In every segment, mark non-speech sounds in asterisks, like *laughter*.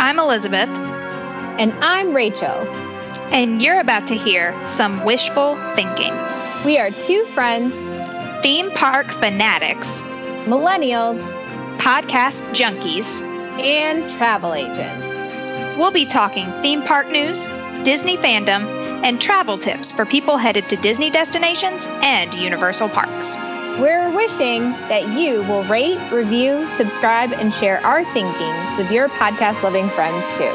I'm Elizabeth. And I'm Rachel. And you're about to hear some wishful thinking. We are two friends, theme park fanatics, millennials, podcast junkies, and travel agents. We'll be talking theme park news, Disney fandom, and travel tips for people headed to Disney destinations and Universal parks. We're wishing that you will rate, review, subscribe, and share our thinkings with your podcast loving friends too.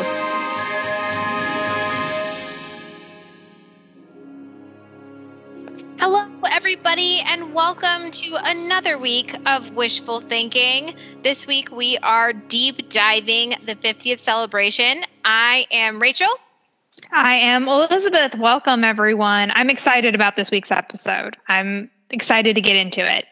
Hello, everybody, and welcome to another week of wishful thinking. This week we are deep diving the 50th celebration. I am Rachel. I am Elizabeth. Welcome, everyone. I'm excited about this week's episode. I'm excited to get into it.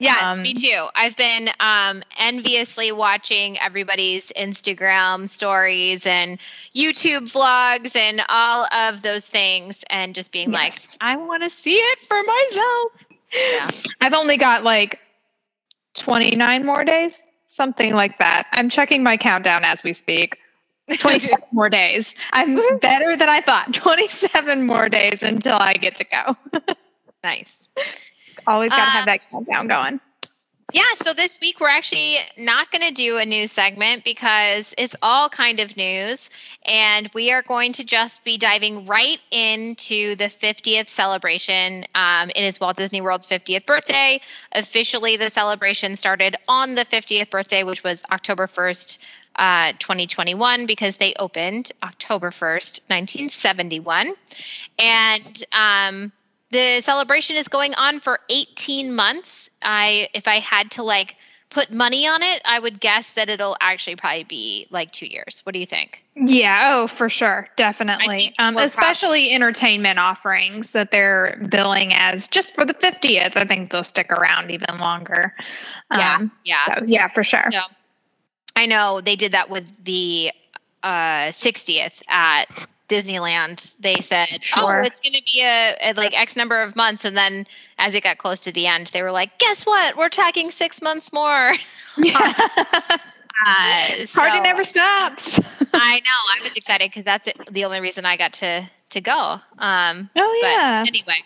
Yes, um, me too. I've been um, enviously watching everybody's Instagram stories and YouTube vlogs and all of those things and just being yes. like, I want to see it for myself. Yeah. I've only got like 29 more days, something like that. I'm checking my countdown as we speak. 27 *laughs* more days. I'm better than I thought. *laughs* 27 more days until I get to go. *laughs* nice. Always got to um, have that countdown going. Yeah, so this week we're actually not going to do a news segment because it's all kind of news. And we are going to just be diving right into the 50th celebration. Um, it is Walt Disney World's 50th birthday. Officially, the celebration started on the 50th birthday, which was October 1st, uh, 2021 because they opened October 1st, 1971. And um, the celebration is going on for 18 months. I if I had to like put money on it, I would guess that it'll actually probably be like 2 years. What do you think? Yeah, oh, for sure. Definitely. Um, especially entertainment offerings that they're billing as just for the 50th. I think they'll stick around even longer. Um, yeah. Yeah. So, yeah, for sure. So, I know they did that with the uh, 60th at Disneyland, they said, "Oh, it's going to be a, a, like X number of months," and then as it got close to the end, they were like, "Guess what? We're tagging six months more." *laughs* Yeah. uh, so, Party never stops. *laughs* I know. I was *laughs* excited because that's it, the only reason I got to to go. Um, oh yeah. anyway,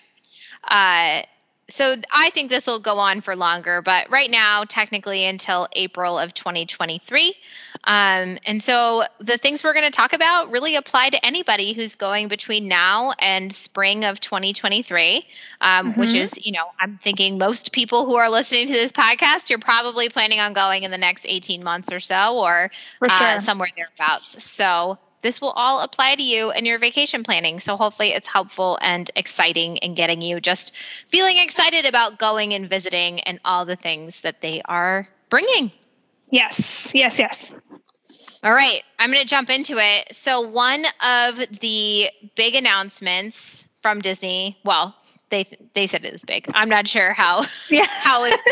uh, so I think this will go on for longer, but right now, technically until April of 2023. Um, and so the things we're going to talk about really apply to anybody who's going between now and spring of 2023, um, mm-hmm. which is, you know, I'm thinking most people who are listening to this podcast, you're probably planning on going in the next 18 months or so, or uh, sure. uh, somewhere thereabouts. So this will all apply to you and your vacation planning. So hopefully it's helpful and exciting and getting you just feeling excited about going and visiting and all the things that they are bringing. Yes, yes, yes. All right, I'm going to jump into it. So, one of the big announcements from Disney, well, they they said it was big. I'm not sure how. *laughs* Yeah, how it, *laughs*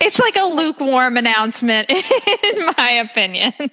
it's like a lukewarm announcement, *laughs* in my opinion. In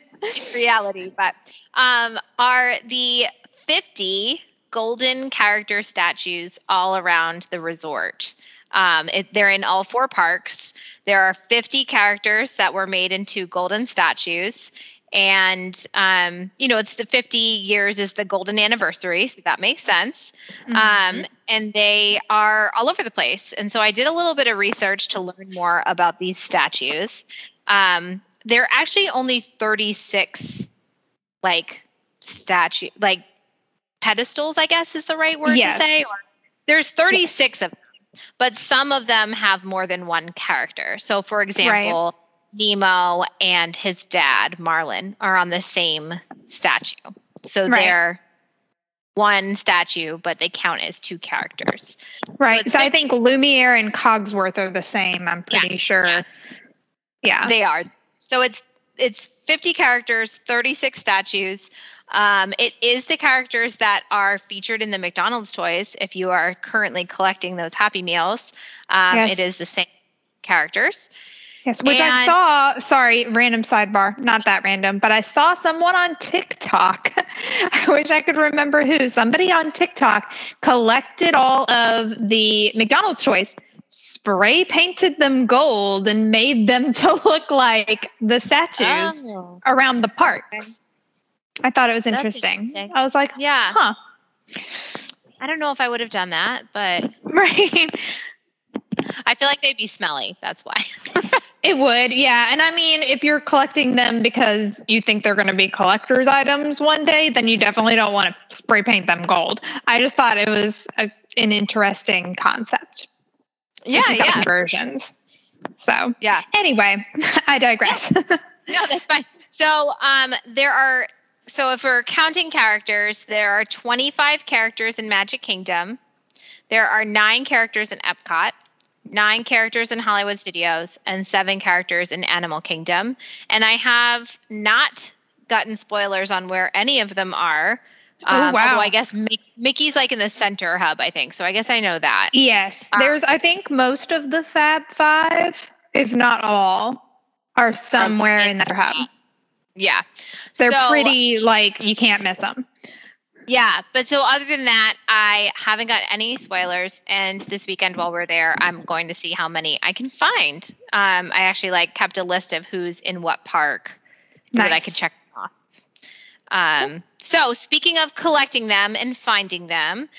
reality, but um, are the 50 golden character statues all around the resort. Um, it, they're in all four parks. There are 50 characters that were made into golden statues. And, um, you know, it's the 50 years is the golden anniversary. So that makes sense. Mm-hmm. Um, and they are all over the place. And so I did a little bit of research to learn more about these statues. Um, they're actually only 36 like statue like pedestals i guess is the right word yes. to say or, there's 36 yes. of them but some of them have more than one character so for example right. nemo and his dad marlin are on the same statue so right. they're one statue but they count as two characters right so, so i think lumiere and cogsworth are the same i'm pretty yeah. sure yeah. yeah they are so it's it's 50 characters 36 statues um, it is the characters that are featured in the McDonald's toys. If you are currently collecting those Happy Meals, um, yes. it is the same characters. Yes, which and, I saw. Sorry, random sidebar, not that random, but I saw someone on TikTok. *laughs* I wish I could remember who. Somebody on TikTok collected all of the McDonald's toys, spray painted them gold, and made them *laughs* to look like the statues oh. around the parks. I thought it was interesting. interesting. I was like, Yeah. huh. I don't know if I would have done that, but *laughs* Right. I feel like they'd be smelly. That's why. *laughs* It would, yeah. And I mean, if you're collecting them because you think they're going to be collector's items one day, then you definitely don't want to spray paint them gold. I just thought it was a, an interesting concept. yeah, yeah, Conversions. So, yeah. anyway, *laughs* I digress. No, that's fine. So, um, there are. So, if we're counting characters, there are 25 characters in Magic Kingdom. There are nine characters in Epcot, nine characters in Hollywood Studios, and seven characters in Animal Kingdom. And I have not gotten spoilers on where any of them are. Oh, Um, wow. I guess Mick- Mickey's like in the center hub, I think. So I guess I know that. yes. There's, I think, most of the Fab Five, if not all, are somewhere in that hub. Yeah. They're So- pretty, like, you can't miss them. Yeah, but so other than that, I haven't got any spoilers. And this weekend, while we're there, I'm going to see how many I can find. Um, I actually like kept a list of who's in what park so that I could check off. Um, so speaking of collecting them and finding them,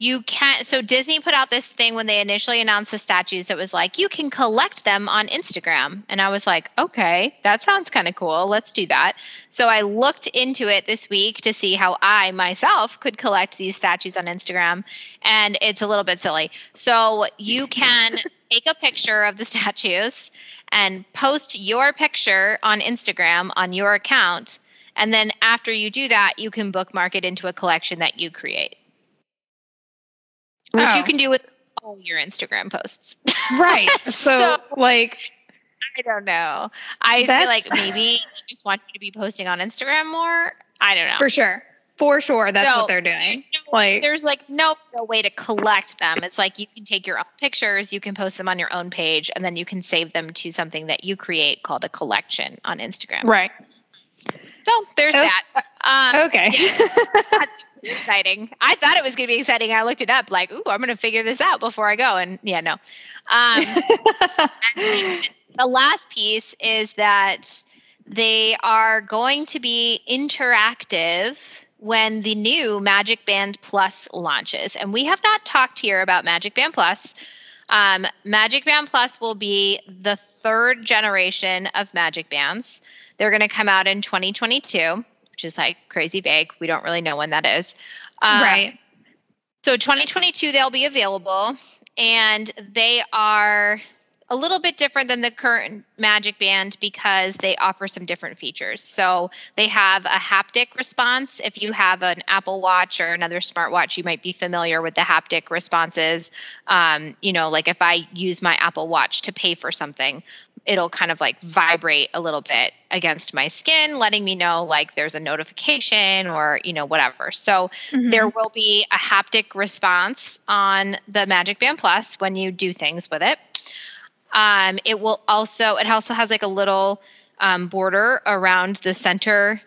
you can't So Disney put out this thing when they initially announced the statues that was like, you can collect them on Instagram, and I was like, okay, that sounds kind of cool. Let's do that. So I looked into it this week to see how I myself could collect these statues on Instagram, and it's a little bit silly. So you can *laughs* take a picture of the statues and post your picture on Instagram on your account. And then after you do that, you can bookmark it into a collection that you create, which Oh. you can do with all your Instagram posts. Right. *laughs* so, So- like, I don't know. I feel like *laughs* maybe they just want you to be posting on Instagram more. I don't know. for sure. For sure. That's So, what they're doing. There's no, Like- there's like no, no way to collect them. It's like you can take your own pictures, you can post them on your own page, and then you can save them to something that you create called a collection on Instagram. Right. So there's Oh, that. Um, Okay. yeah. *laughs* That's exciting. I thought it was going to be exciting. I looked it up, like, ooh, I'm going to figure this out before I go. And yeah, no. Um, *laughs* the last piece is that they are going to be interactive when the new Magic Band Plus launches. And we have not talked here about Magic Band Plus. Um, Magic Band Plus will be the third generation of Magic Bands. They're going to come out in 2022, which is like crazy vague. We don't really know when that is. Um, right. so 2022 they'll be available and they are a little bit different than the current Magic Band because they offer some different features. So they have a haptic response. If you have an Apple Watch or another smartwatch, you might be familiar with the haptic responses. Um, you know, like if I use my Apple Watch to pay for something, it'll kind of like vibrate a little bit against my skin, letting me know like there's a notification or, you know, whatever. So Mhm. there will be a haptic response on the Magic Band Plus when you do things with it. Um, it will also, it also has like a little um, border around the center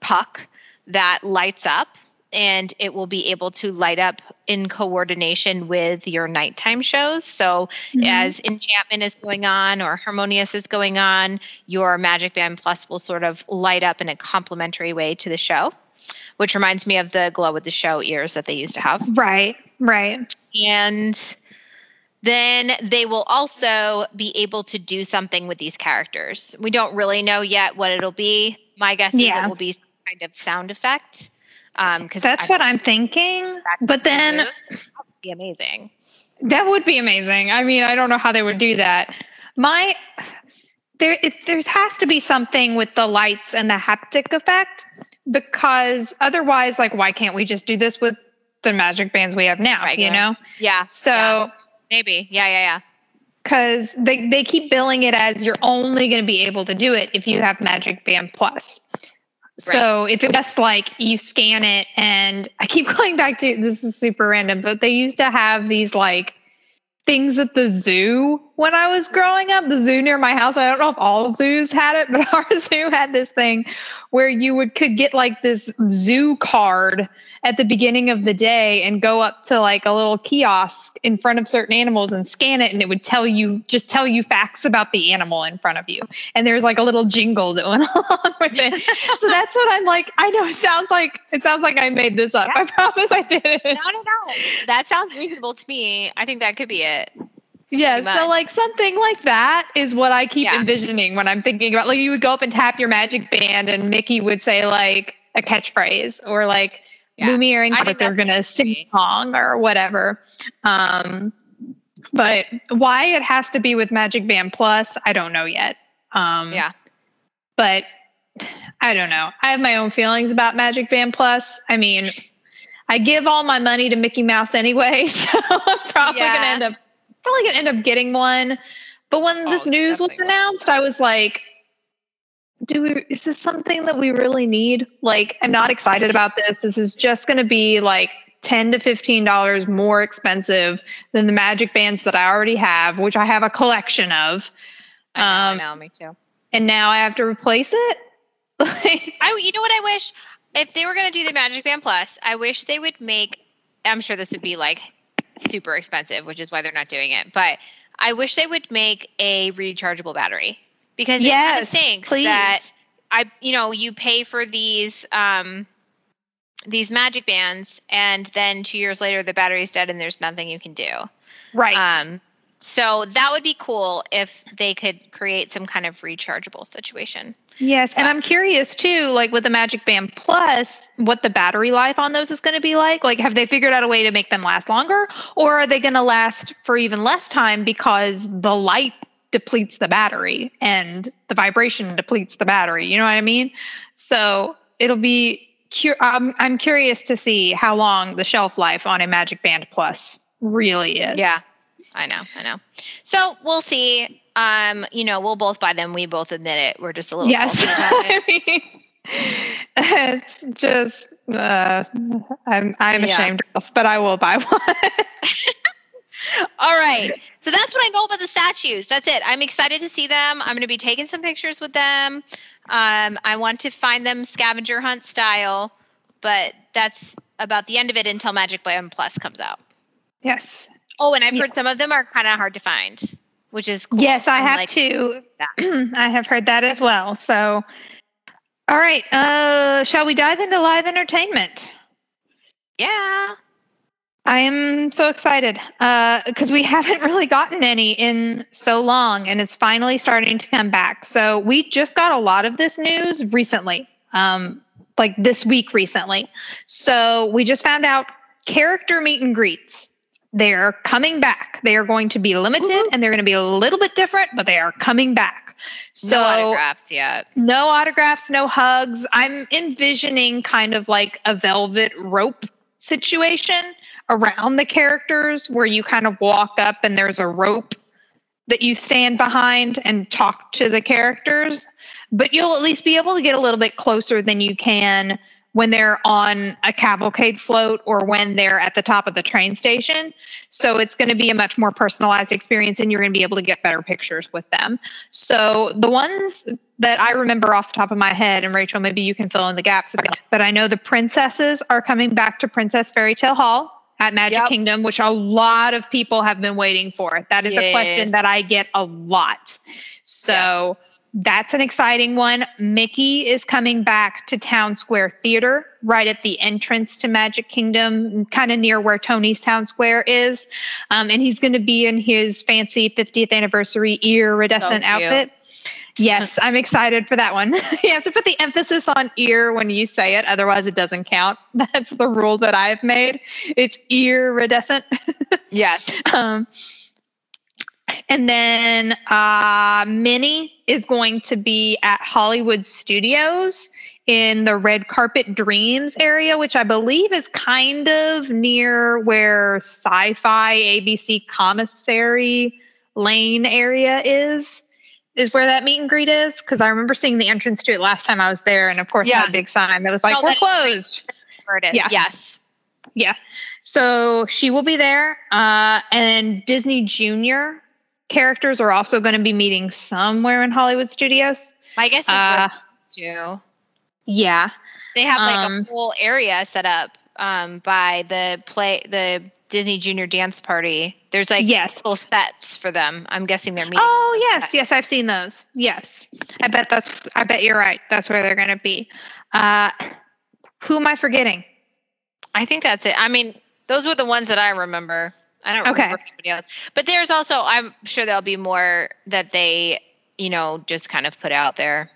puck that lights up and it will be able to light up in coordination with your nighttime shows. So Mhm. as enchantment is going on or harmonious is going on, your Magic Band Plus will sort of light up in a complementary way to the show, which reminds me of the glow with the show ears that they used to have. Right. Right. And then they will also be able to do something with these characters. We don't really know yet what it'll be. My guess is it will be kind of sound effect. Um, because That's what I'm thinking. But then that would be amazing. that would be amazing. I mean, I don't know how they would do that. My there it, there has to be something with the lights and the haptic effect because otherwise like why can't we just do this with the magic bands we have now, Right, you yeah. know? Yeah. So yeah, maybe. Yeah, yeah, yeah. because they, they keep billing it as you're only going to be able to do it if you have Magic Band Plus. So if it's just like you scan it, and *laughs* I keep going back to this is super random, but they used to have these like things at the zoo when I was growing up. The zoo near my house, I don't know if all zoos had it, *laughs* but our zoo had this thing where you would could get like this zoo card at the beginning of the day and go up to like a little kiosk in front of certain animals and scan it and it would tell you just tell you facts about the animal in front of you. And there's like a little jingle that went *laughs* along with it. so that's what I'm like, I know it sounds like it sounds like I made this up. Yeah. I promise I didn't. No, no, no. That sounds reasonable to me. I think that could be it. Yeah, so like something like that is what I keep yeah. envisioning when I'm thinking about like you would go up and tap your magic band and Mickey would say like a catchphrase or like yeah. Lumiere and are gonna sing a song or whatever. Um, but why it has to be with Magic Band Plus, I don't know yet. Um, yeah. But I don't know. I have my own feelings about Magic Band Plus. I mean, I give all my money to Mickey Mouse anyway, *laughs* so I'm probably yeah. gonna end up probably gonna end up getting one. But when oh, this news was announced, I was like, do we is this something that we really need? Like i'm not excited about this. This is just going to be like 10 to 15 dollars more expensive than the magic bands that i already have which i have a collection of. I know, um, I know me too. and now i have to replace it? *laughs* I you know what i wish? If they were going to do the magic band plus i wish they would make i'm sure this would be like super expensive which is why they're not doing it but i wish they would make a rechargeable battery because yes, it kind of stinks please. that I, you know, you pay for these um, these magic bands, and then two years later the battery's dead, and there's nothing you can do. Right. Um, so that would be cool if they could create some kind of rechargeable situation. Yes, and I'm curious too, like with the Magic Band Plus, what the battery life on those is going to be like. Like, have they figured out a way to make them last longer, or are they going to last for even less time because the light depletes the battery and the vibration depletes the battery. You know what I mean? So it'll be. Cu- I'm, I'm curious to see how long the shelf life on a Magic Band Plus really is. Yeah, I know, I know. So we'll see. Um, you know, we'll both buy them. We both admit it. We're just a little yes. I mean, *laughs* it's just uh, I'm I'm yeah. ashamed of, but I will buy one. *laughs* All right. So that's what I know about the statues. That's it. I'm excited to see them. I'm going to be taking some pictures with them. Um, I want to find them scavenger hunt style, but that's about the end of it until Magic Band Plus comes out. Yes. Oh, and I've yes. heard some of them are kind of hard to find, which is cool. Yes, I I'm have like, too. *clears throat* I have heard that as well. So, all right. Uh, shall we dive into live entertainment? Yeah. I am so excited because uh, we *laughs* haven't really gotten any in so long, and it's finally starting to come back. So we just got a lot of this news recently, um, like this week recently. So we just found out character meet and greets. They're coming back. They are going to be limited, Woo-hoo. and they're going to be a little bit different, but they are coming back. So no autographs yet. No autographs, no hugs. I'm envisioning kind of like a velvet rope situation around the characters where you kind of walk up and there's a rope that you stand behind and talk to the characters, but you'll at least be able to get a little bit closer than you can when they're on a cavalcade float or when they're at the top of the train station. So it's going to be a much more personalized experience and you're going to be able to get better pictures with them. So the ones that I remember off the top of my head, and Rachel, maybe you can fill in the gaps, but I know the princesses are coming back to Princess Fairy Tale Hall at Magic yep. Kingdom, which a lot of people have been waiting for. That is yes. a question that I get a lot. So yes. That's an exciting one. Mickey is coming back to Town Square Theater, right at the entrance to Magic Kingdom, kind of near where Tony's Town Square is. Um, and he's going to be in his fancy 50th anniversary iridescent so outfit. Yes, I'm excited for that one. *laughs* you have to put the emphasis on ear when you say it, otherwise it doesn't count. *laughs* That's the rule that I've made. It's iridescent. *laughs* yes. Um, and then uh, Minnie is going to be at Hollywood Studios in the Red Carpet Dreams area, which I believe is kind of near where Sci Fi ABC Commissary Lane area is is where that meet and greet is because I remember seeing the entrance to it last time I was there, and of course, yeah. that big sign that was like, no, "We're closed." Where it is. Yeah. Yes. Yeah. So she will be there. Uh, and Disney Junior characters are also going to be meeting somewhere in Hollywood Studios. My guess is Uh, too. yeah. They have like um, a whole area set up um, by the play, the Disney Junior Dance Party. There's like Yes. little sets for them. I'm guessing they're meeting. Oh yes, sets. yes, I've seen those. Yes, I bet that's. I bet you're right. That's where they're going to be. Uh, who am I forgetting? I think that's it. I mean, those were the ones that I remember. I don't Okay. remember anybody else. But there's also, I'm sure there'll be more that they, you know, just kind of put out there.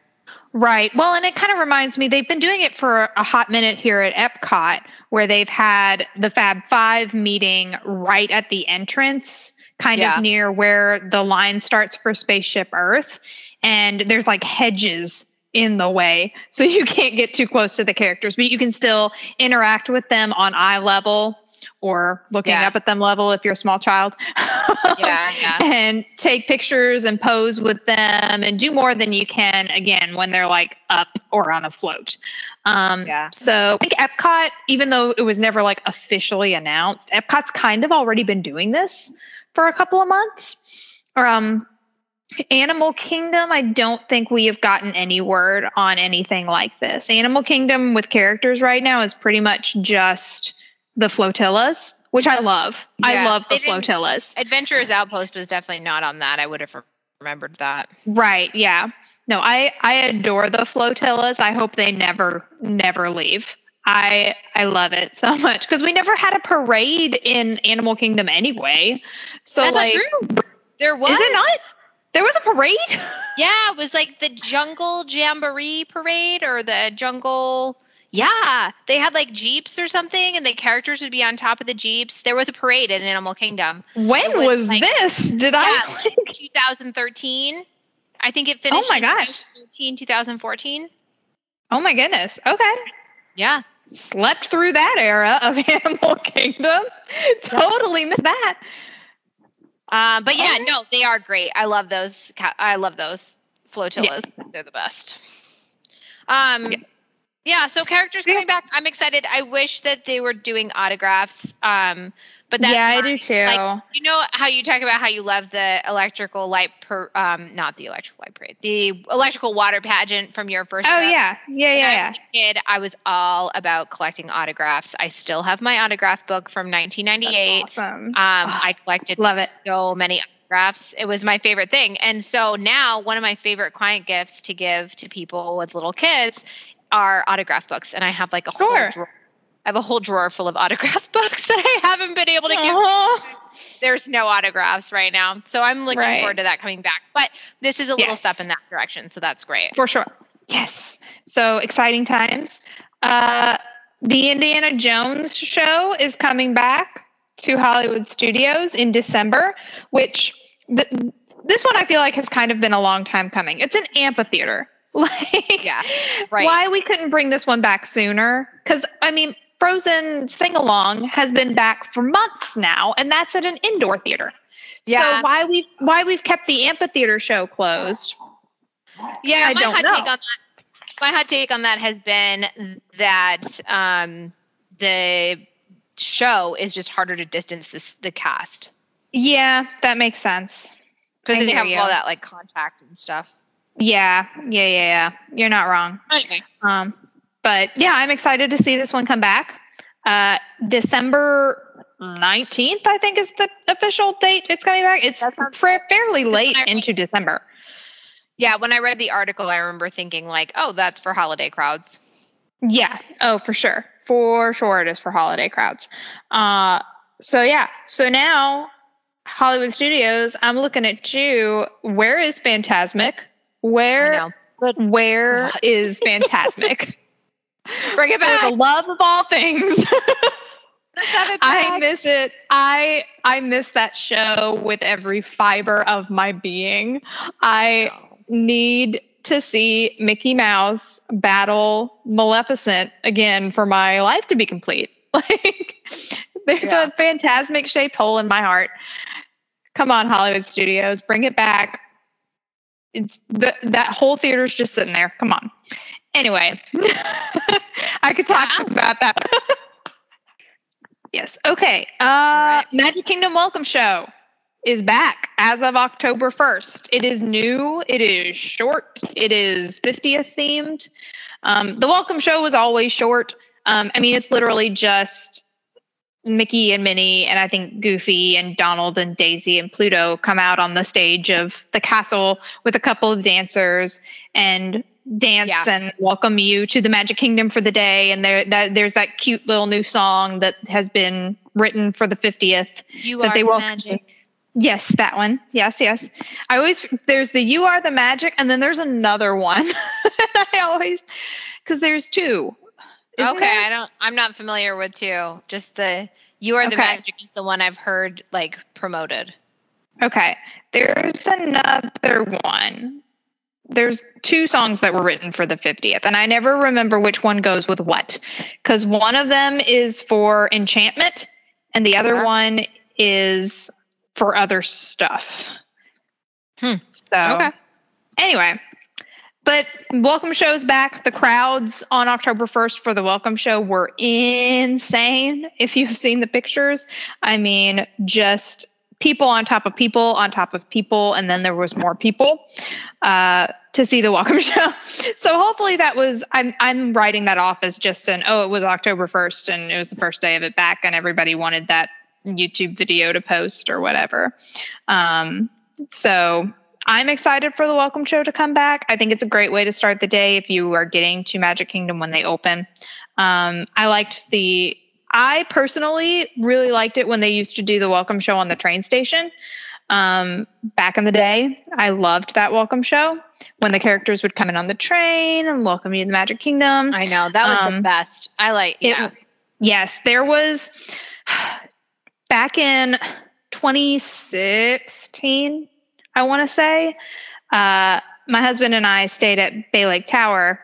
Right. Well, and it kind of reminds me they've been doing it for a hot minute here at Epcot, where they've had the Fab Five meeting right at the entrance, kind Yeah. of near where the line starts for Spaceship Earth, and there's like hedges in the way, so *laughs* you can't get too close to the characters, but you can still interact with them on eye level or looking Yeah. up at them level if you're a small child. Yeah, yeah. *laughs* and take pictures and pose with them and do more than you can again when they're like up or on a float. Um, Yeah. So I think Epcot, even though it was never like officially announced, Epcot's kind of already been doing this for a couple of months. Um, Animal Kingdom, I don't think we have gotten any word on anything like this. Animal Kingdom with characters right now is pretty much just the flotillas, which I love. I love the flotillas. Adventurers Outpost was definitely not on that. I would have remembered that. Right. Yeah. No, I I adore the flotillas. I hope they never never leave. I I love it so *laughs* much because we never had a parade in Animal Kingdom anyway. So That's like. There was. is it not? There was a parade. *laughs* Yeah, it was like the Jungle Jamboree parade or the Jungle. Yeah, they had like jeeps or something, and the characters would be on top of the jeeps. There was a parade in Animal Kingdom. when It was was, like- this? Did Yeah, I? like *laughs* 2013. I think it finished. Oh my in gosh. 2013, 2014. Oh my goodness. Okay. Yeah. Slept through that era of *laughs* Animal Kingdom. *laughs* Totally missed that. Um, but yeah, no, they are great. I love those. I love those flotillas. They're the best. Um, Yeah. Yeah. So characters coming back. I'm excited. I wish that they were doing autographs. Um, but that's yeah, I do too. Like, you know how you talk about how you love the electrical light per um not the electrical light parade the electrical water pageant from your first oh trip? yeah. Yeah, When yeah, I yeah. was a kid, I was all about collecting autographs. I still have my autograph book from 1998. That's awesome. Um, Oh, I collected love it. so many autographs. It was my favorite thing. And so now one of my favorite client gifts to give to people with little kids are autograph books. And I have like a Sure. whole drawer. I have a whole drawer full of autograph *laughs* books that I haven't been able to give. Aw. There's no autographs right now. So I'm looking Right. forward to that coming back. But this is a little Yes. step in that direction. So that's great. For sure. Yes. So exciting times. Uh, the Indiana Jones show is coming back to Hollywood Studios in December, which th- this one I feel like has kind of been a long time coming. It's an amphitheater. *laughs* Like, Yeah, right. why we couldn't bring this one back sooner? Because, I mean, Frozen Sing Along has been back for months now, and that's at an indoor theater. Yeah. So why we why we've kept the amphitheater show closed? Yeah, I my don't hot know. take on that. My hot take on that has been that um, the show is just harder to distance this the cast Yeah, that makes sense. because they have you. all that like contact and stuff. Yeah, yeah, yeah, yeah. You're not wrong. Anyway, Um, but yeah, I'm excited to see this one come back. Uh, December 19th, I think, is the official date it's coming back. It's fa- fairly late into December. yeah, when I read the article, I remember thinking like, oh, that's for holiday crowds. Yeah. Oh, for sure. For sure, it is for holiday crowds. Uh, so yeah. So now, Hollywood Studios, I'm looking at you. Where is Fantasmic? Where. But where What? *laughs* is Fantasmic? bring it For back. the love of all things. Let's have it I miss it. I I miss that show with every fiber of my being. I need to see Mickey Mouse battle Maleficent again for my life to be complete. *laughs* Like there's Yeah. a Fantasmic shaped hole in my heart. Come on, Hollywood Studios, bring it back. It's the, that whole theater's just sitting there. Come on. Anyway, *laughs* I could talk Yeah. about that. *laughs* Yes. Okay. Uh, right. Magic Kingdom Welcome Show is back as of October 1st. It is new, it is short, it is 50th themed. Um, the Welcome Show was always short. Um, I mean, it's literally just Mickey and Minnie, and I think Goofy and Donald and Daisy and Pluto come out on the stage of the castle with a couple of dancers and dance yeah. and welcome you to the Magic Kingdom for the day. And there, that, there's that cute little new song that has been written for the 50th. You that are they the magic. Yes, that one. Yes, yes. I always there's the you are the magic, and then there's another one. *laughs* I always because there's two. Isn't okay, there? I don't. I'm not familiar with two. Just the you are the okay. magic is the one I've heard like promoted. Okay, there's another one. There's two songs that were written for the 50th, and I never remember which one goes with what, because one of them is for enchantment, and the other uh-huh. one is for other stuff. Hmm. So okay. anyway, but welcome shows back. The crowds on October 1st for the welcome show were insane. If you've seen the pictures, I mean, just people on top of people on top of people, and then there was more people uh, to see the welcome *laughs* show. So hopefully that was I'm I'm writing that off as just an oh it was October 1st and it was the first day of it back and everybody wanted that YouTube video to post or whatever. Um, so I'm excited for the welcome show to come back. I think it's a great way to start the day if you are getting to Magic Kingdom when they open. Um, I liked the, I personally really liked it when they used to do the welcome show on the train station. Um, back in the day, I loved that welcome show when the characters would come in on the train and welcome you to the Magic Kingdom. I know that was um, the best. I like, yeah. It, yes, there was *sighs* back in 2016, I want to say, uh, my husband and I stayed at Bay Lake Tower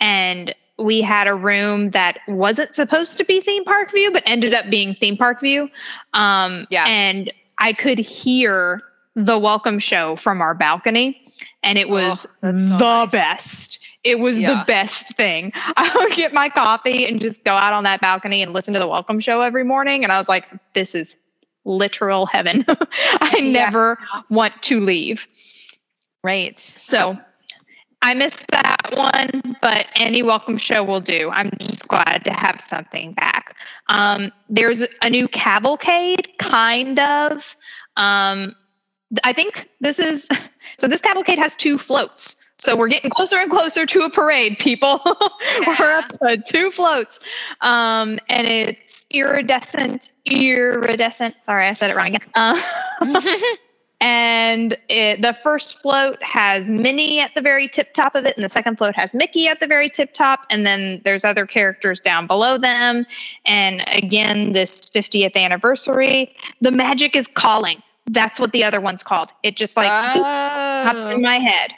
and we had a room that wasn't supposed to be theme park view, but ended up being theme park view. Um, yeah. And I could hear the welcome show from our balcony, and it was oh, so the nice. best. It was yeah. the best thing. *laughs* I would get my coffee and just go out on that balcony and listen to the welcome show every morning. And I was like, this is literal heaven. *laughs* I yeah. never want to leave. Right. So I missed that one, but any welcome show will do. I'm just glad to have something back. Um, there's a new cavalcade, kind of. Um, I think this is *laughs* so. This cavalcade has two floats. So we're getting closer and closer to a parade, people. *laughs* Yeah. we're up to two floats. Um, and it's iridescent, iridescent. Sorry, I said it wrong again. Uh, *laughs* and it, the first float has Minnie at the very tip top of it, and the second float has Mickey at the very tip top. And then there's other characters down below them. And again, this 50th anniversary, the magic is calling. That's what the other one's called. It just like oh. popped in my head.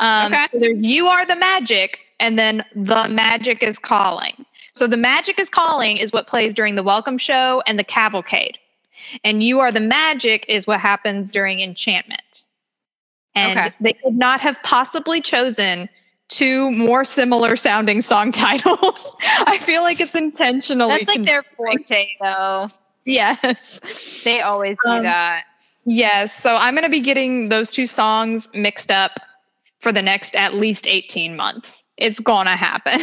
Um, okay. So there's You Are the Magic, and then The Magic is Calling. So The Magic is Calling is what plays during the Welcome Show and the Cavalcade. And You Are the Magic is what happens during Enchantment. And okay. they could not have possibly chosen two more similar sounding song *laughs* titles. I feel like it's intentionally. That's like their forte, though. Yes. They always do um, that. Yes. So I'm going to be getting those two songs mixed up for the next at least 18 months. It's gonna happen.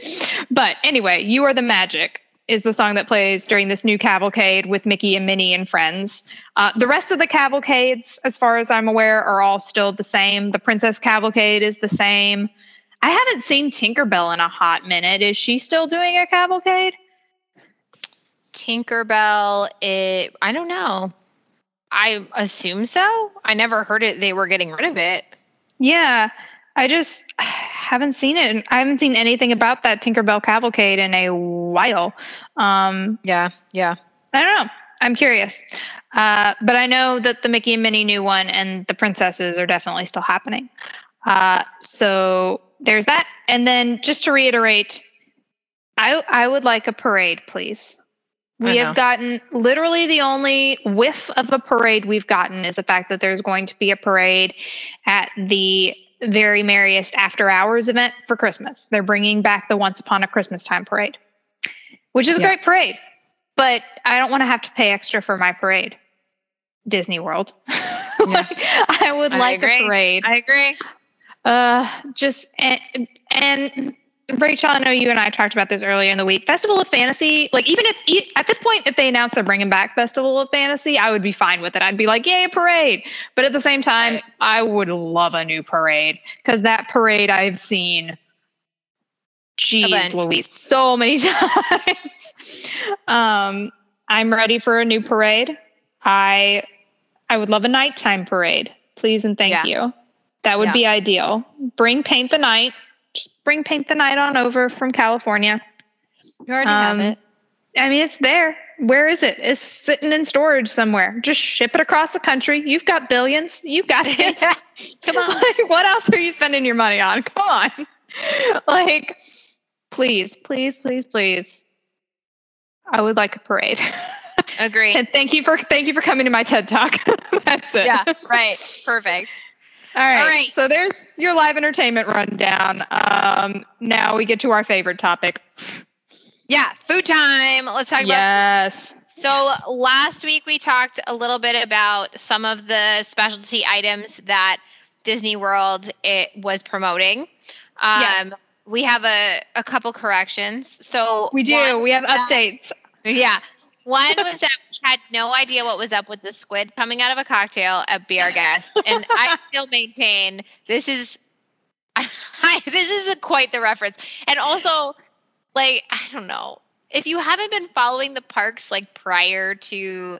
*laughs* but anyway, You Are the Magic is the song that plays during this new cavalcade with Mickey and Minnie and friends. Uh, the rest of the cavalcades, as far as I'm aware, are all still the same. The Princess Cavalcade is the same. I haven't seen Tinkerbell in a hot minute. Is she still doing a cavalcade? Tinkerbell, it I don't know. I assume so. I never heard it they were getting rid of it. Yeah, I just *sighs* haven't seen it. I haven't seen anything about that Tinkerbell Cavalcade in a while. Um, yeah, yeah. I don't know. I'm curious. Uh, but I know that the Mickey and Minnie new one and the princesses are definitely still happening. Uh, so there's that. And then just to reiterate, I I would like a parade, please. We have gotten literally the only whiff of a parade we've gotten is the fact that there's going to be a parade at the very merriest after hours event for Christmas. They're bringing back the Once Upon a Christmas Time parade, which is a yeah. great parade. but I don't want to have to pay extra for my parade. Disney World. *laughs* like, I would I like agree. a parade. I agree. Uh, just and, and Rachel, I know you and I talked about this earlier in the week. Festival of Fantasy, like even if at this point, if they announce they're bringing back Festival of Fantasy, I would be fine with it. I'd be like, yay, a parade! But at the same time, Right. I would love a new parade because that parade I've seen, geez. Louise, so many *laughs* times. um, I'm ready for a new parade. I I would love a nighttime parade, please and thank Yeah. you. That would Yeah. be ideal. Bring paint the night. Just bring paint the night on over from California. You already Um, have it. I mean, it's there. Where is it? It's sitting in storage somewhere. Just ship it across the country. You've got billions. You got *laughs* it. Come on. *laughs* Like, what else are you spending your money on? Come on. *laughs* Like, please, please, please, please. I would like a parade. Agree. and thank you for thank you for coming to my TED talk. That's it. yeah, right. Perfect. All right. All right. So there's your live entertainment rundown. Um, now we get to our favorite topic. Yeah, food time. Let's talk about Yes. So last week we talked a little bit about some of the specialty items that Disney World it was promoting. Um, Yes. We have a, a couple corrections. So We do. one- we have updates. yeah. One was that we had no idea what was up with the squid coming out of a cocktail at Be Our Guest. And I *laughs* still maintain this is *laughs* this is a, quite the reference. And also, like, I don't know. If you haven't been following the parks like prior to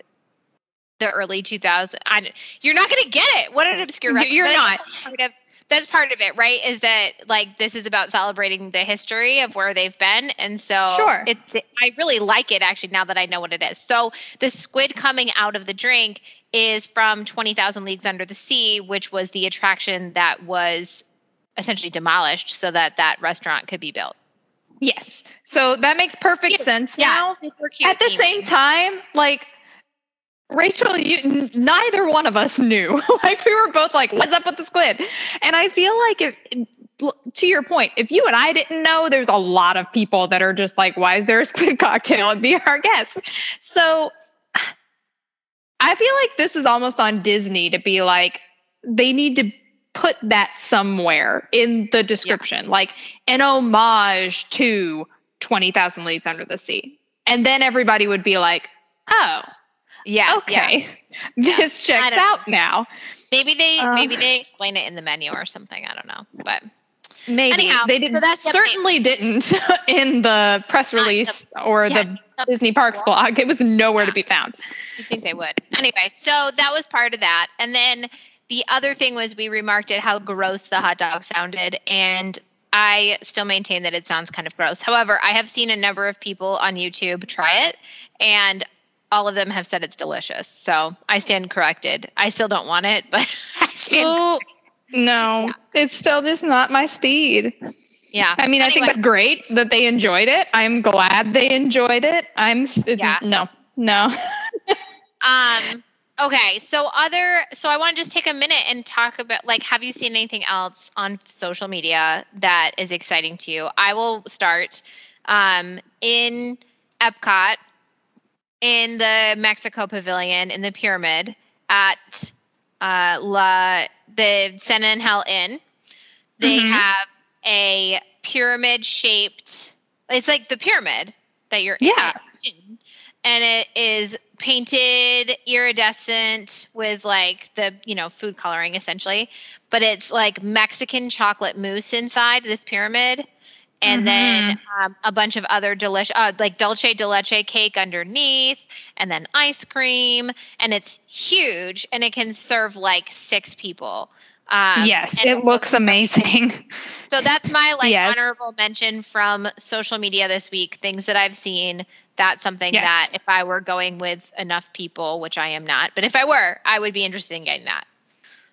the early 2000s, I, you're not going to get it. What an obscure reference. you're But not. Part of, that's part of it, right? Is that like this is about celebrating the history of where they've been, and so Sure. It, I really like it actually now that I know what it is. So the squid coming out of the drink is from Twenty Thousand Leagues Under the Sea, which was the attraction that was essentially demolished so that that restaurant could be built. Yes. So that makes perfect Cute. sense now. super cute. At the same time, like Rachel, you neither one of us knew. *laughs* like we were both like, "What's up with the squid?" And I feel like if to your point, if you and I didn't know, there's a lot of people that are just like, "Why is there a squid *laughs* cocktail?" and be our guest. So *sighs* I feel like this is almost on Disney to be like, they need to put that somewhere in the description, like an homage to 20,000 Leagues Under the Sea. And then everybody would be like, oh, yeah, yeah. okay, *laughs* this checks out now. Maybe they Uh, maybe they explain it in the menu or something. I don't know, but Maybe Anyhow, they didn't, definitely- certainly didn't in the press in the- release or yeah, the the Disney Parks blog. It was nowhere to be found. You think they would. Anyway, so that was part of that. And then the other thing was we remarked at how gross the hot dog sounded. And I still maintain that it sounds kind of gross. However, I have seen a number of people on YouTube try it, and all of them have said it's delicious. So I stand corrected. I still don't want it, but *laughs* I stand. Well, no, Yeah. it's still just not my speed. yeah. I mean, I think Anyway. that's great that they enjoyed it. I'm glad they enjoyed it. I'm Yeah. no, no. *laughs* Um. Okay. So other. So I want to just take a minute and talk about like, have you seen anything else on social media that is exciting to you? I will start. Um, in Epcot, in the Mexico Pavilion, in the Pyramid, at uh, La the San Angel Inn, they Mhm. have a pyramid shaped. It's like the pyramid that you're Yeah. in, and it is painted iridescent with like the you know food coloring essentially, but it's like Mexican chocolate mousse inside this pyramid. And then um, a bunch of other delicious, uh, like dulce de leche cake underneath, and then ice cream, and it's huge, and it can serve like six people. Um, yes, and it looks amazing. *laughs* so that's my like Yes. honorable mention from social media this week. Things that I've seen. That's something Yes. that if I were going with enough people, which I am not, but if I were, I would be interested in getting that.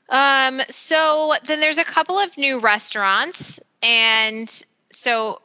Um, so then there's a couple of new restaurants, and so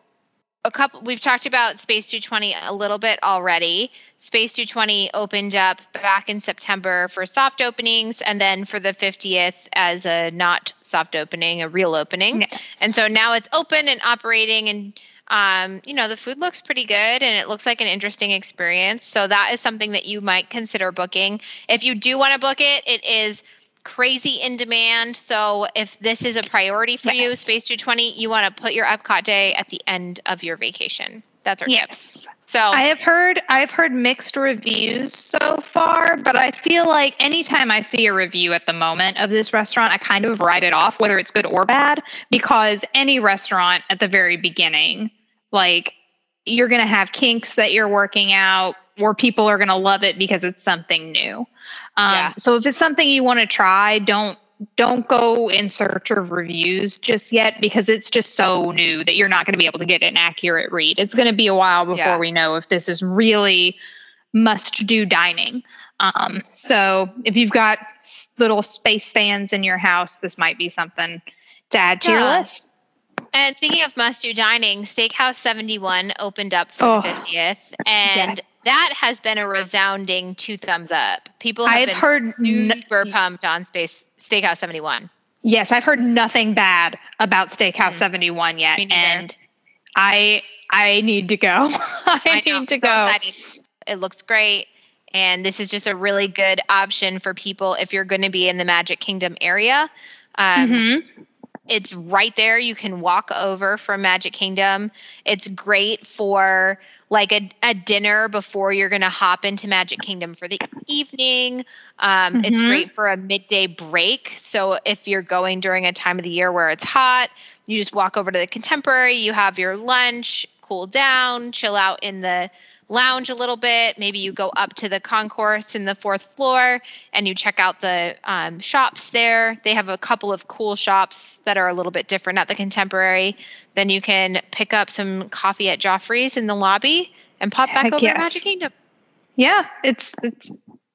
a couple we've talked about Space 220 a little bit already. Space 220 opened up back in September for soft openings, and then for the 50th as a not soft opening, a real opening. Yes. And so now it's open and operating and um, you know, the food looks pretty good and it looks like an interesting experience. So that is something that you might consider booking. If you do want to book it, it is crazy in demand. So if this is a priority for yes. you, Space 220, you want to put your Epcot day at the end of your vacation. That's our yes. tip. So I have heard I've heard mixed reviews so far, but I feel like anytime I see a review at the moment of this restaurant, I kind of write it off, whether it's good or bad, because any restaurant at the very beginning, like you're gonna have kinks that you're working out, or people are gonna love it because it's something new. Um, yeah. So if it's something you want to try, don't don't go in search of reviews just yet because it's just so new that you're not going to be able to get an accurate read. It's going to be a while before yeah. we know if this is really must do dining. Um, so if you've got little space fans in your house, this might be something to add to yeah. your list. And speaking of must do dining, Steakhouse 71 opened up for oh, the 50th. And yes. that has been a resounding two thumbs up. People have I've been heard super n- pumped on Space Steakhouse 71. Yes, I've heard nothing bad about Steakhouse mm 71 yet. And I I need to go. *laughs* I, I need to so go. It looks great. And this is just a really good option for people if you're going to be in the Magic Kingdom area. Um, mm-hmm. It's right there. You can walk over from Magic Kingdom. It's great for like a, a dinner before you're going to hop into Magic Kingdom for the evening. Um, mm-hmm. It's great for a midday break. So if you're going during a time of the year where it's hot, you just walk over to the Contemporary, you have your lunch, cool down, chill out in the lounge a little bit. Maybe you go up to the concourse in the fourth floor and you check out the um, shops there. They have a couple of cool shops that are a little bit different at the Contemporary. Then you can pick up some coffee at Joffrey's in the lobby and pop back Heck over yes. to Magic Kingdom. Yeah, it's, it's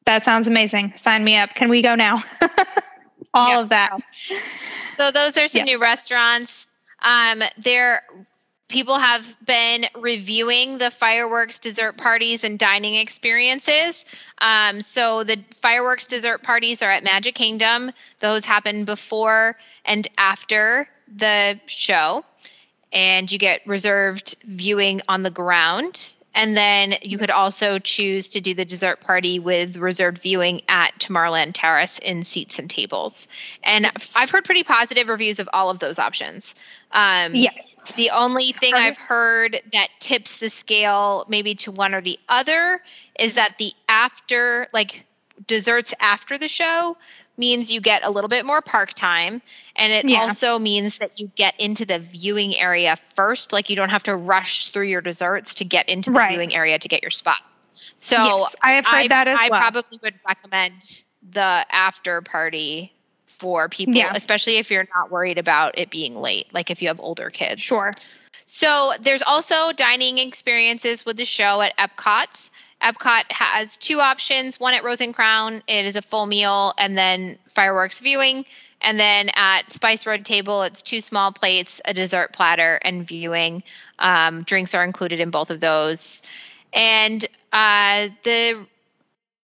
that sounds amazing. Sign me up. Can we go now? *laughs* All yeah. of that. So those are some yeah. new restaurants. Um, they're people have been reviewing the fireworks dessert parties and dining experiences. Um, so the fireworks dessert parties are at Magic Kingdom. Those happen before and after the show, and you get reserved viewing on the ground. And then you could also choose to do the dessert party with reserved viewing at Tomorrowland Terrace in seats and tables. And I've heard pretty positive reviews of all of those options. Um, yes. The only thing I've heard that tips the scale maybe to one or the other is that the after, like desserts after the show, means you get a little bit more park time. And it yeah. also means that you get into the viewing area first. Like you don't have to rush through your desserts to get into the right. viewing area to get your spot. So yes, I have heard I, that as I well. I probably would recommend the after party for people, yeah. especially if you're not worried about it being late, like if you have older kids. Sure. So there's also dining experiences with the show at Epcot. Epcot has two options one at Rose and Crown, it is a full meal, and then fireworks viewing. And then at Spice Road Table, it's two small plates, a dessert platter, and viewing. Um, drinks are included in both of those. And uh, the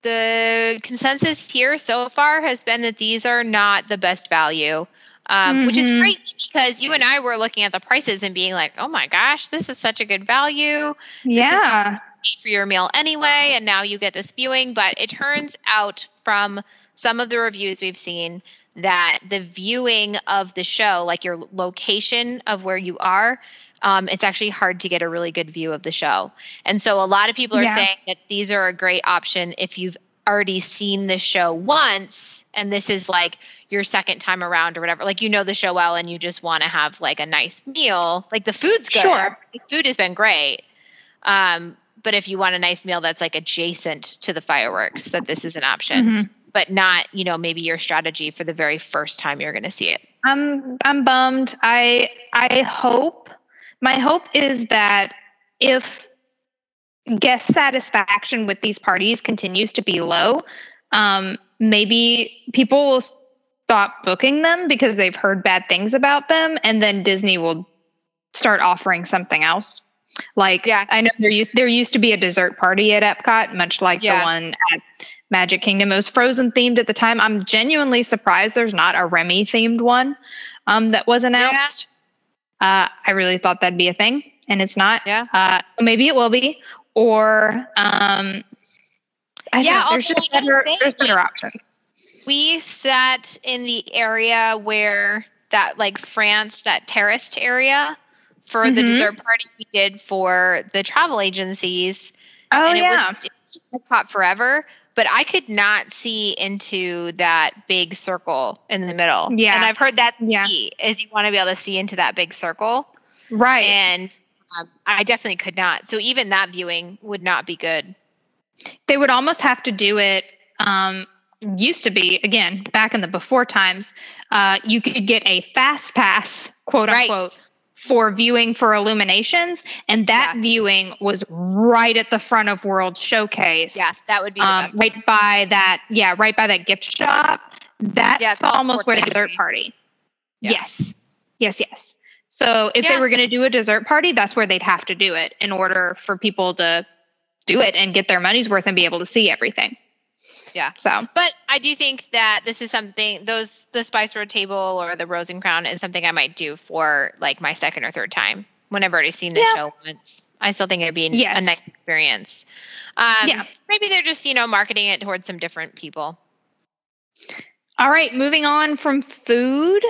the consensus here so far has been that these are not the best value, um, mm-hmm. which is mm-hmm. great because you and I were looking at the prices and being like, oh my gosh, this is such a good value. This yeah for your meal anyway, and now you get this viewing. But it turns out from some of the reviews we've seen that the viewing of the show, like your location of where you are, um, it's actually hard to get a really good view of the show. And so a lot of people are yeah. saying that these are a great option if you've already seen the show once and this is like your second time around or whatever. Like you know the show well and you just want to have like a nice meal. Like the food's good. Sure. The food has been great. Um, but if you want a nice meal that's like adjacent to the fireworks, that this is an option. Mm-hmm. But not, you know, maybe your strategy for the very first time you're going to see it. I'm I'm bummed. I I hope my hope is that if guest satisfaction with these parties continues to be low, um, maybe people will stop booking them because they've heard bad things about them, and then Disney will start offering something else. Like yeah. I know there used there used to be a dessert party at Epcot, much like yeah. the one at Magic Kingdom. It was Frozen themed at the time. I'm genuinely surprised there's not a Remy themed one um, that was announced. Yeah. Uh, I really thought that'd be a thing. and it's not. Yeah. Uh, maybe it will be, or um, I Yeah, there's just better, there's better options. We sat in the area where that like France, that terraced area for the Mhm. dessert party we did for the travel agencies. Oh and it yeah, was, it was just forever. But I could not see into that big circle in the middle. Yeah. And I've heard that Yeah. key is you want to be able to see into that big circle. right. And um, I definitely could not. So even that viewing would not be good. they would almost have to do it um used to be again back in the before times uh you could get a fast pass quote Right. unquote for viewing for illuminations and that Yeah. viewing was right at the front of world showcase. Yes, that would be um, right by that yeah right by that gift shop. That's Yeah, almost where the dessert party. Yes. Yes yes. So if they were going to do a dessert party that's where they'd have to do it in order for people to do it and get their money's worth and be able to see everything Yeah. so But I do think that this is something those the Spice Road table or the Rose and Crown is something I might do for like my second or third time when I've already seen the Yeah. show once. I still think it'd be Yes. a nice experience. Um, Yeah. Maybe they're just you know marketing it towards some different people. All right, moving on from food,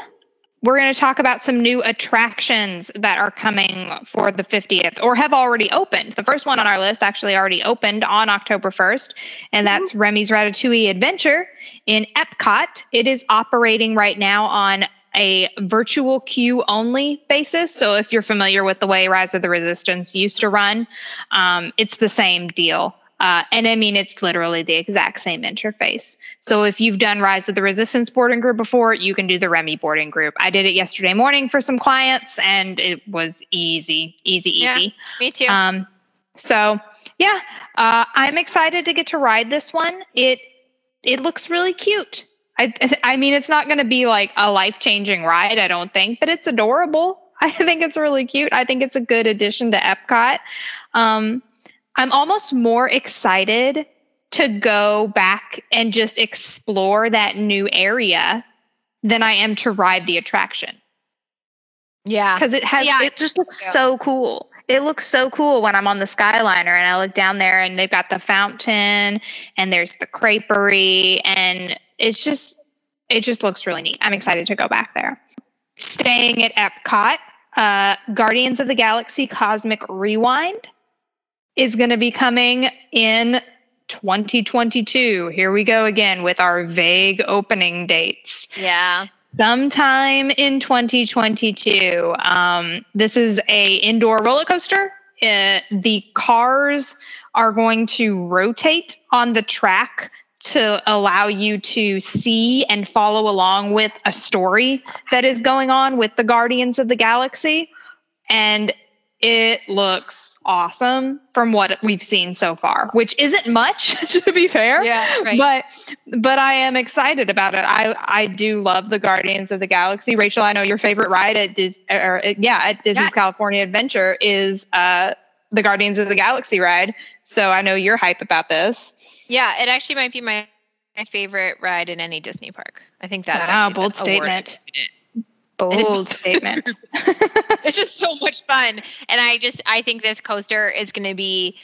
we're going to talk about some new attractions that are coming for the 50th or have already opened. The first one on our list actually already opened on October 1st, and that's Remy's Ratatouille Adventure in Epcot. It is operating right now on a virtual queue only basis. So if you're familiar with the way Rise of the Resistance used to run, um, it's the same deal. Uh, and I mean, it's literally the exact same interface. So if you've done Rise of the Resistance boarding group before, you can do the Remy boarding group. I did it yesterday morning for some clients, and it was easy, easy, Yeah. easy. Me too. Um, so yeah, uh, I'm excited to get to ride this one. It it looks really cute. I *laughs* I mean, it's not going to be like a life changing ride, I don't think, but it's adorable. *laughs* I think it's really cute. I think it's a good addition to Epcot. Um, I'm almost more excited to go back and just explore that new area than I am to ride the attraction yeah. because it has Yeah. it just looks Yeah. so cool. It looks so cool when I'm on the Skyliner and I look down there and they've got the fountain and there's the creperie and it's just it just looks really neat. I'm excited to go back there. Staying at Epcot, uh, Guardians of the Galaxy Cosmic Rewind is going to be coming in 2022. Here we go again with our vague opening dates Yeah. sometime in 2022. Um, this is a indoor roller coaster. Uh, the cars are going to rotate on the track to allow you to see and follow along with a story that is going on with the Guardians of the Galaxy. And it looks awesome from what we've seen so far, which isn't much *laughs* to be fair Yeah. Right. but but I am excited about it. I I do love the Guardians of the Galaxy. Rachel, I know your favorite ride at Dis or uh, yeah at Disney's Yeah. California Adventure is uh the Guardians of the Galaxy ride. So I know you're hype about this. yeah. It actually might be my my favorite ride in any Disney park. I think that's Wow, bold statement. Bold statement. *laughs* *laughs* it's just so much fun and i just i think this coaster is going to be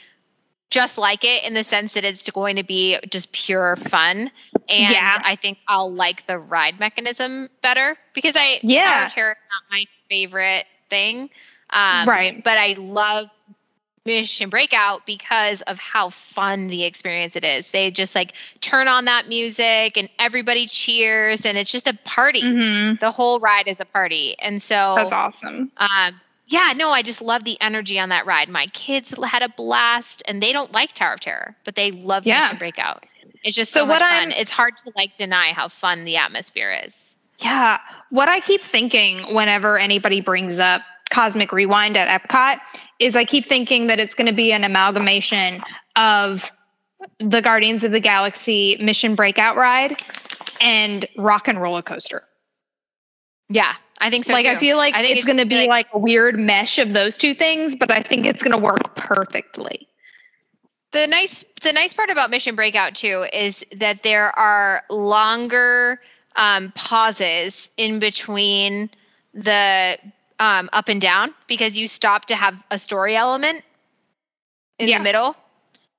just like it in the sense that it's going to be just pure fun and Yeah. i think i'll like the ride mechanism better because i Yeah. Terror is not my favorite thing um, Right. but i love mission breakout because of how fun the experience it is they just like turn on that music and everybody cheers and it's just a party Mhm. the whole ride is a party and so That's awesome. um, yeah, no, I just love the energy on that ride. My kids had a blast, and they don't like Tower of Terror, but they love Yeah. Mission Breakout. It's just So so, what much I'm- fun. It's hard to like deny how fun the atmosphere is. Yeah. What I keep thinking whenever anybody brings up Cosmic Rewind at Epcot is I keep thinking that it's going to be an amalgamation of the Guardians of the Galaxy Mission Breakout ride and Rock and Roller Coaster. Yeah, I think so like I feel like I think it's, going to be like, a weird mesh of those two things, but I think it's going to work perfectly. the nice the nice part about Mission Breakout too is that there are longer um, pauses in between the um, up and down because you stop to have a story element in Yeah. the middle.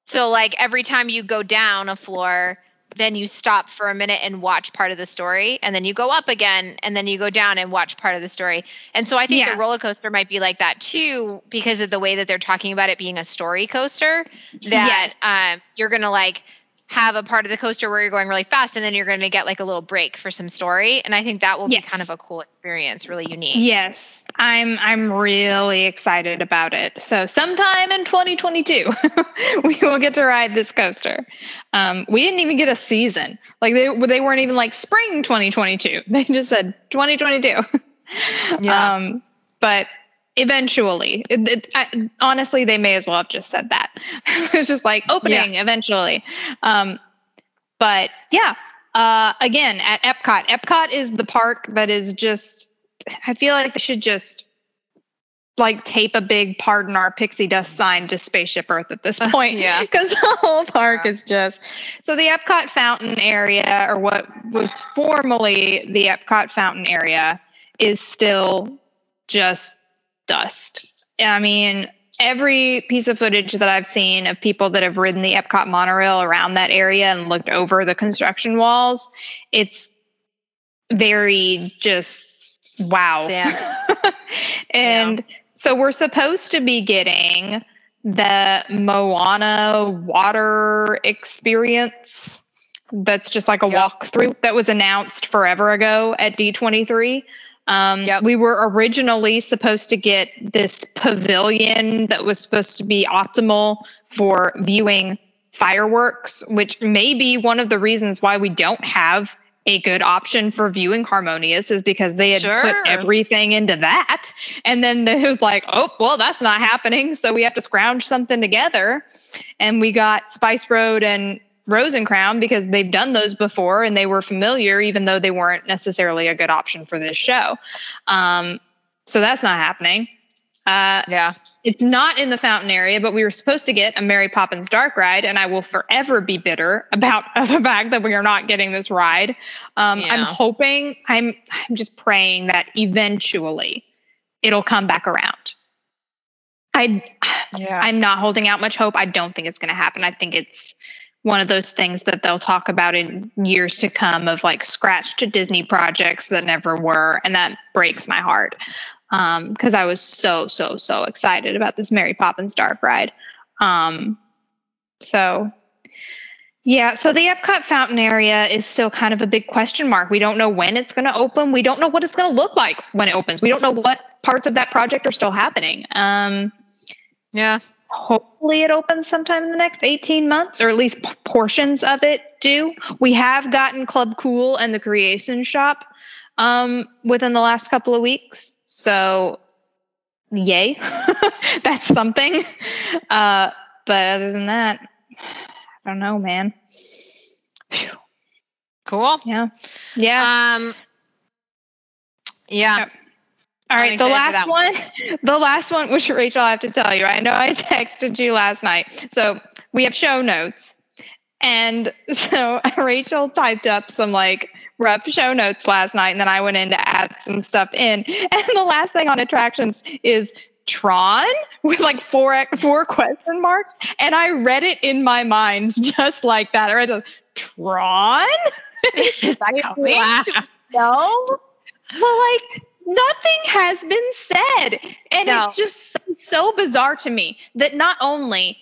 So like every time you go down a floor, then you stop for a minute and watch part of the story, and then you go up again, and then you go down and watch part of the story. And so I think Yeah. the roller coaster might be like that too, because of the way that they're talking about it being a story coaster. That um, you're gonna like have a part of the coaster where you're going really fast, and then you're gonna get like a little break for some story. And I think that will Yes. be kind of a cool experience, really unique. Yes, I'm I'm really excited about it. So sometime in 2022, *laughs* we will get to ride this coaster. Um, we didn't even get a season. Like they they weren't even like spring 2022. *laughs* They just said 2022. Yeah. Um, but eventually, it, it, I, honestly, they may as well have just said that. *laughs* it's just like opening eventually. Um, but yeah, uh, again at Epcot. Epcot is the park that is just. I feel like they should just like tape a big "Pardon Our Pixie Dust" sign to Spaceship Earth at this *laughs* point. Yeah. because the whole park Yeah. is just. So the Epcot fountain area, or what was formerly the Epcot fountain area, is still just dust. I mean, every piece of footage that I've seen of people that have ridden the Epcot monorail around that area and looked over the construction walls, it's very just wow. *laughs* Yeah. and so we're supposed to be getting the Moana water experience that's just like a Yep. walkthrough that was announced forever ago at D23. Um, Yep. We were originally supposed to get this pavilion that was supposed to be optimal for viewing fireworks, which may be one of the reasons why we don't have a good option for viewing Harmonious is because they had Sure. put everything into that. And then it was like, oh, well, that's not happening. So we have to scrounge something together. And we got Spice Road and Rose and Crown because they've done those before and they were familiar, even though they weren't necessarily a good option for this show. Um, so that's not happening. Uh, Yeah. it's not in the fountain area, but we were supposed to get a Mary Poppins dark ride, and I will forever be bitter about *laughs* the fact that we are not getting this ride. Um, I'm hoping, I'm, I'm just praying that eventually it'll come back around. I, *sighs* Yeah. I'm not holding out much hope. I don't think it's going to happen. I think it's one of those things that they'll talk about in years to come of like scratch to Disney projects that never were, and that breaks my heart because I was so so so excited about this Mary Poppins Dark Ride. Um, so yeah, so the Epcot fountain area is still kind of a big question mark. We don't know when it's going to open. We don't know what it's going to look like when it opens. We don't know what parts of that project are still happening. Um, Yeah. Hopefully it opens sometime in the next 18 months or at least portions of it do we have gotten club cool and the creation shop um, within the last couple of weeks so yay *laughs* that's something uh, but other than that i don't know man Phew. Cool. yeah yeah Um. Yeah. Yep. All the last that one, the last one, which Rachel, I have to tell you, I know I *laughs* texted you last night. So we have show notes. And *laughs* so Rachel typed up some like rough show notes last night, and then I went in to add some stuff in. *laughs* And the last thing on attractions is Tron with like four four question marks. And I read it in my mind just like that. I read it, Tron? Is that coming? Wow. No. Well, like nothing has been said, and No. it's just so, so bizarre to me that not only,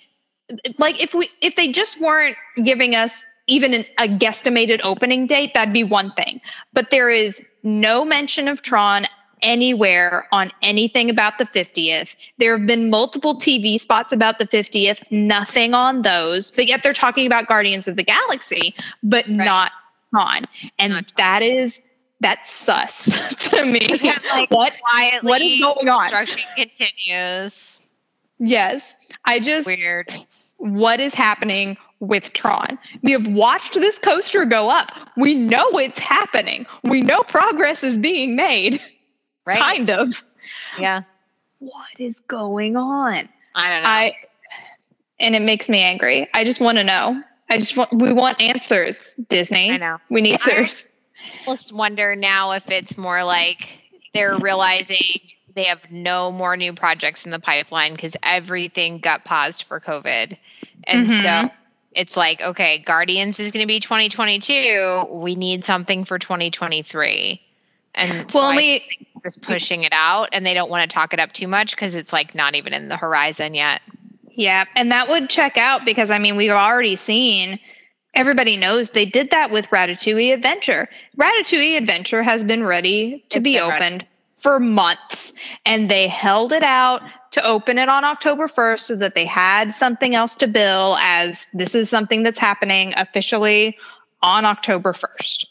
like, if we if they just weren't giving us even an, a guesstimated opening date, that'd be one thing. But there is no mention of Tron anywhere on anything about the 50th. There have been multiple TV spots about the 50th, nothing on those, but yet they're talking about Guardians of the Galaxy, but not Tron. And Not Tron. that is that's sus *laughs* to me. like what quietly what is going on? construction continues. Yes. I just Weird. what is happening with Tron? We have watched this coaster go up. We know it's happening. We know progress is being made. Right? Kind of. Yeah. What is going on? I don't know. I and it makes me angry. I just want to know. I just want we want answers, Disney. I know. We need answers. Almost wonder now if it's more like they're realizing they have no more new projects in the pipeline because everything got paused for COVID. And Mhm. so it's like, okay, Guardians is going to be 2022. We need something for 2023. And so Well, I we just pushing it out and they don't want to talk it up too much because it's like not even in the horizon yet. Yeah, and that would check out because I mean we've already seen everybody knows they did that with Ratatouille Adventure. Ratatouille Adventure has been ready to It's be been ready. opened for months and they held it out to open it on October 1st so that they had something else to bill as this is something that's happening officially on October 1st.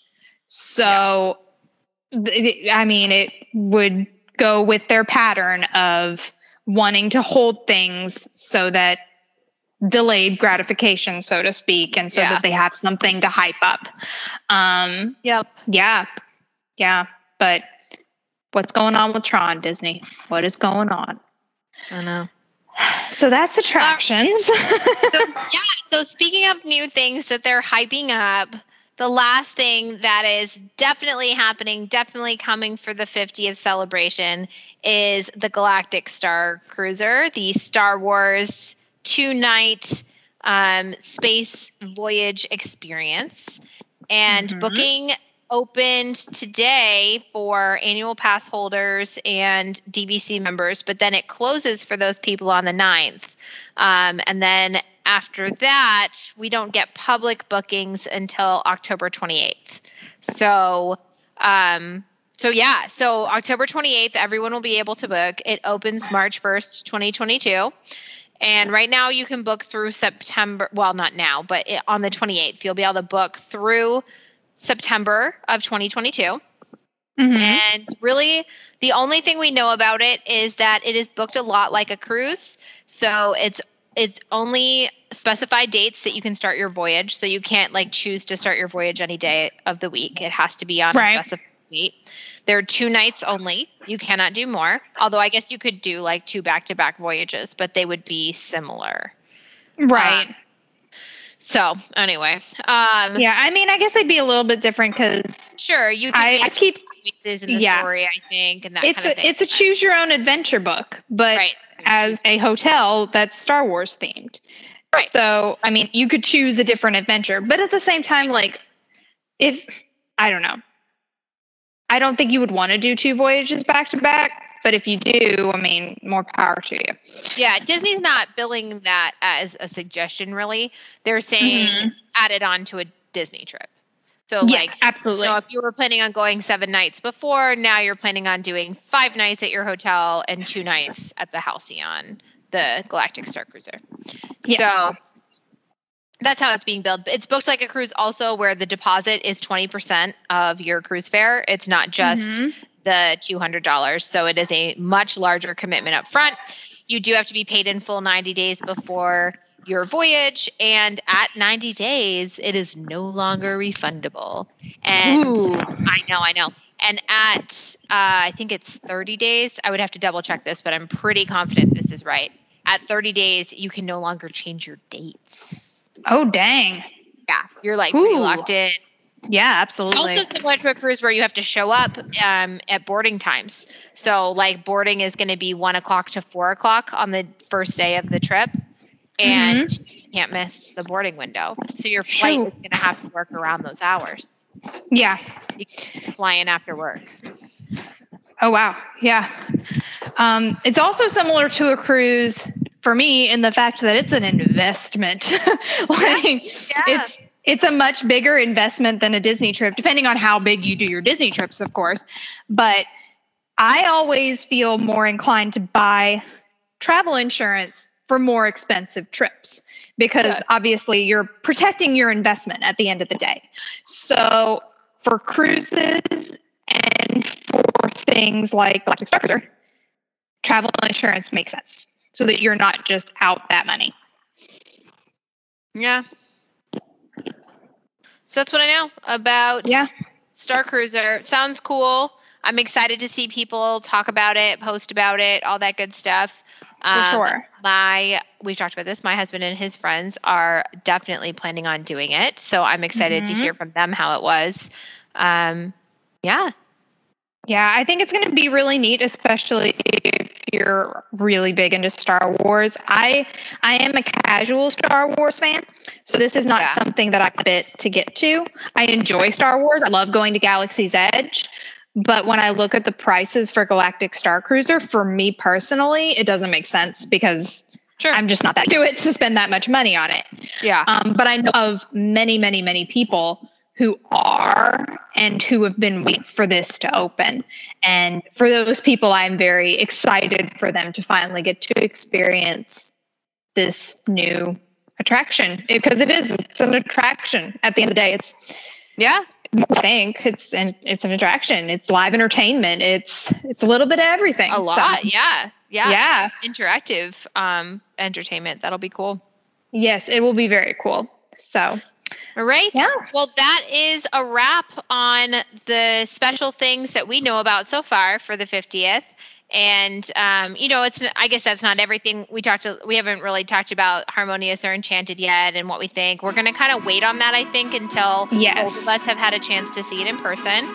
So th- I mean it would go with their pattern of wanting to hold things so that delayed gratification so to speak and so Yeah. that they have something to hype up um Yep. yeah yeah but what's going on with tron disney what is going on I know. *sighs* so that's attractions *laughs* so, yeah. So speaking of new things that they're hyping up, the last thing that is definitely happening, definitely coming for the 50th celebration is the Galactic Star Cruiser, the Star Wars two night um, space voyage experience. And Mhm. booking opened today for annual pass holders and DVC members, but then it closes for those people on the 9th. Um, and then after that, we don't get public bookings until October 28th. So, um, so yeah, so October 28th, everyone will be able to book. It opens March 1st, 2022. And right now you can book through September. Well, not now, but it, on the 28th, you'll be able to book through September of 2022. Mhm. And really, the only thing we know about it is that it is booked a lot like a cruise. So it's it's only specified dates that you can start your voyage. So you can't like choose to start your voyage any day of the week. It has to be on Right. a specified date. There are two nights only. You cannot do more. Although I guess you could do like two back-to-back voyages, but they would be similar. right So anyway, um, yeah i mean i guess they'd be a little bit different because sure you can I, I keep choices in the yeah. story, I think, and that it's kind of a thing. it's a choose your own adventure book but right. as a hotel that's Star Wars themed. Right. So, I mean, you could choose a different adventure, but at the same time, like, if I don't know, I don't think you would want to do two voyages back to back. But if you do, I mean, more power to you. Yeah, Disney's not billing that as a suggestion, really. They're saying Mhm. add it on to a Disney trip. So, yeah, like, absolutely. you know, if you were planning on going seven nights before, now you're planning on doing five nights at your hotel and two nights at the Halcyon, the Galactic Star Cruiser. Yes. So that's how it's being billed. It's booked like a cruise, also, where the deposit is 20% of your cruise fare. It's not just Mhm. the $200. So it is a much larger commitment up front. You do have to be paid in full 90 days before your voyage. And at 90 days, it is no longer refundable. And Ooh. I know, I know. And at, uh, I think it's 30 days. I would have to double check this, but I'm pretty confident this is right. At 30 days, you can no longer change your dates. Oh, dang. Yeah, you're like pretty locked in. Yeah, absolutely. Also similar to a cruise where you have to show up um, at boarding times. So like boarding is going to be one o'clock to four o'clock on the first day of the trip, and you can't miss the boarding window. So your flight Shoot. is going to have to work around those hours. yeah. You can fly in after work. Oh wow, yeah. Um, it's also similar to a cruise for me in the fact that it's an investment. *laughs* like it's it's a much bigger investment than a Disney trip, depending on how big you do your Disney trips, of course. But I always feel more inclined to buy travel insurance for more expensive trips because Good. obviously you're protecting your investment at the end of the day. So for cruises and for things like Galactic Star Cruiser, travel insurance makes sense so that you're not just out that money. Yeah. So that's what I know about Yeah. Star Cruiser. Sounds cool. I'm excited to see people talk about it, post about it, all that good stuff. For Um, sure. My, we've talked about this. My husband and his friends are definitely planning on doing it. So I'm excited to Mhm. hear from them how it was. Um, yeah. Yeah, I think it's going to be really neat, especially if you're really big into Star Wars. I I am a casual Star Wars fan, so this is not yeah. something that I bit to get to. I enjoy Star Wars. I love going to Galaxy's Edge, but when I look at the prices for Galactic Star Cruiser, for me personally, it doesn't make sense because Sure. I'm just not that *laughs* do it to spend that much money on it. Yeah. Um, but I know of many, many, many people who are and who have been waiting for this to open. And for those people, I'm very excited for them to finally get to experience this new attraction because it is it's an attraction at the end of the day it's yeah I think it's an it's an attraction. It's live entertainment. It's it's a little bit of everything. A lot, so. yeah, yeah, yeah. Interactive um, entertainment. That'll be cool. Yes, it will be very cool. So all right. Yeah. Well, that is a wrap on the special things that we know about so far for the 50th. And um, you know, it's I guess that's not everything we talked to. We haven't really talked about harmonious or enchanted yet, and what we think. We're going to kind of wait on that, I think, until yes. both of us have had a chance to see it in person.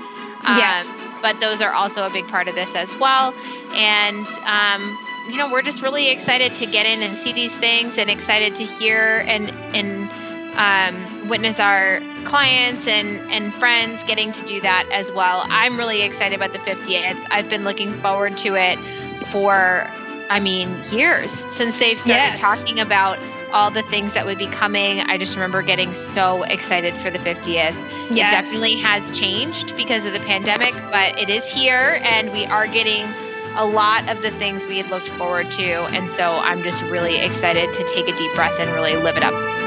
Um, yes. But those are also a big part of this as well. And um, you know, we're just really excited to get in and see these things, and excited to hear and and um, witness our clients and, and friends getting to do that as well. I'm really excited about the 50th. I've been looking forward to it for, I mean, years since they've started yes. talking about all the things that would be coming. I just remember getting so excited for the 50th. Yes. It definitely has changed because of the pandemic, but it is here and we are getting a lot of the things we had looked forward to. And so I'm just really excited to take a deep breath and really live it up.